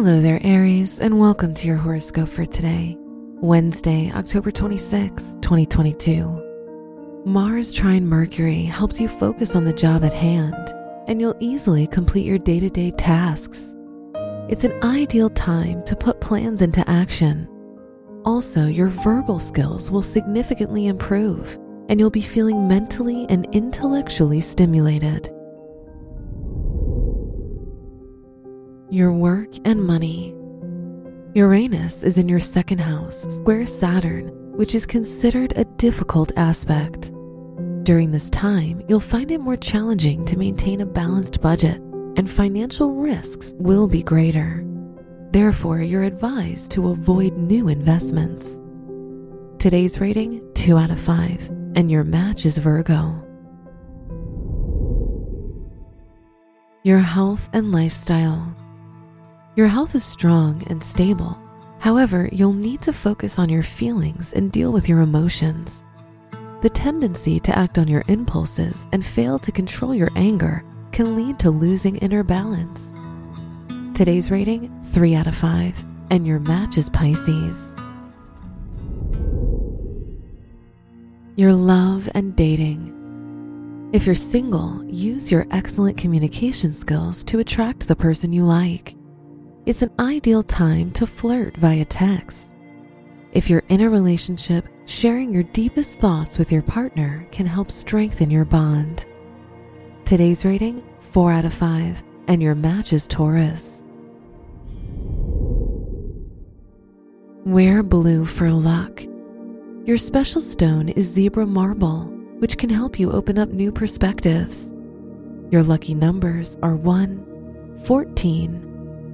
Hello there, Aries, and welcome to your horoscope for today, Wednesday, October 26, 2022. Mars trine Mercury helps you focus on the job at hand, and you'll easily complete your day to day tasks. It's an ideal time to put plans into action. Also, your verbal skills will significantly improve, and you'll be feeling mentally and intellectually stimulated. Your work and money. Uranus is in your second house, square Saturn, which is considered a difficult aspect. During this time, you'll find it more challenging to maintain a balanced budget, and financial risks will be greater. Therefore, you're advised to avoid new investments. Today's rating 2 out of 5, and your match is Virgo. Your health and lifestyle. Your health is strong and stable. However, you'll need to focus on your feelings and deal with your emotions. The tendency to act on your impulses and fail to control your anger can lead to losing inner balance. Today's rating 3 out of 5, and your match is Pisces. Your love and dating. If you're single, use your excellent communication skills to attract the person you like it's an ideal time to flirt via text. If you're in a relationship, sharing your deepest thoughts with your partner can help strengthen your bond. Today's rating 4 out of 5, and your match is Taurus. Wear blue for luck. Your special stone is zebra marble, which can help you open up new perspectives. Your lucky numbers are 1, 14,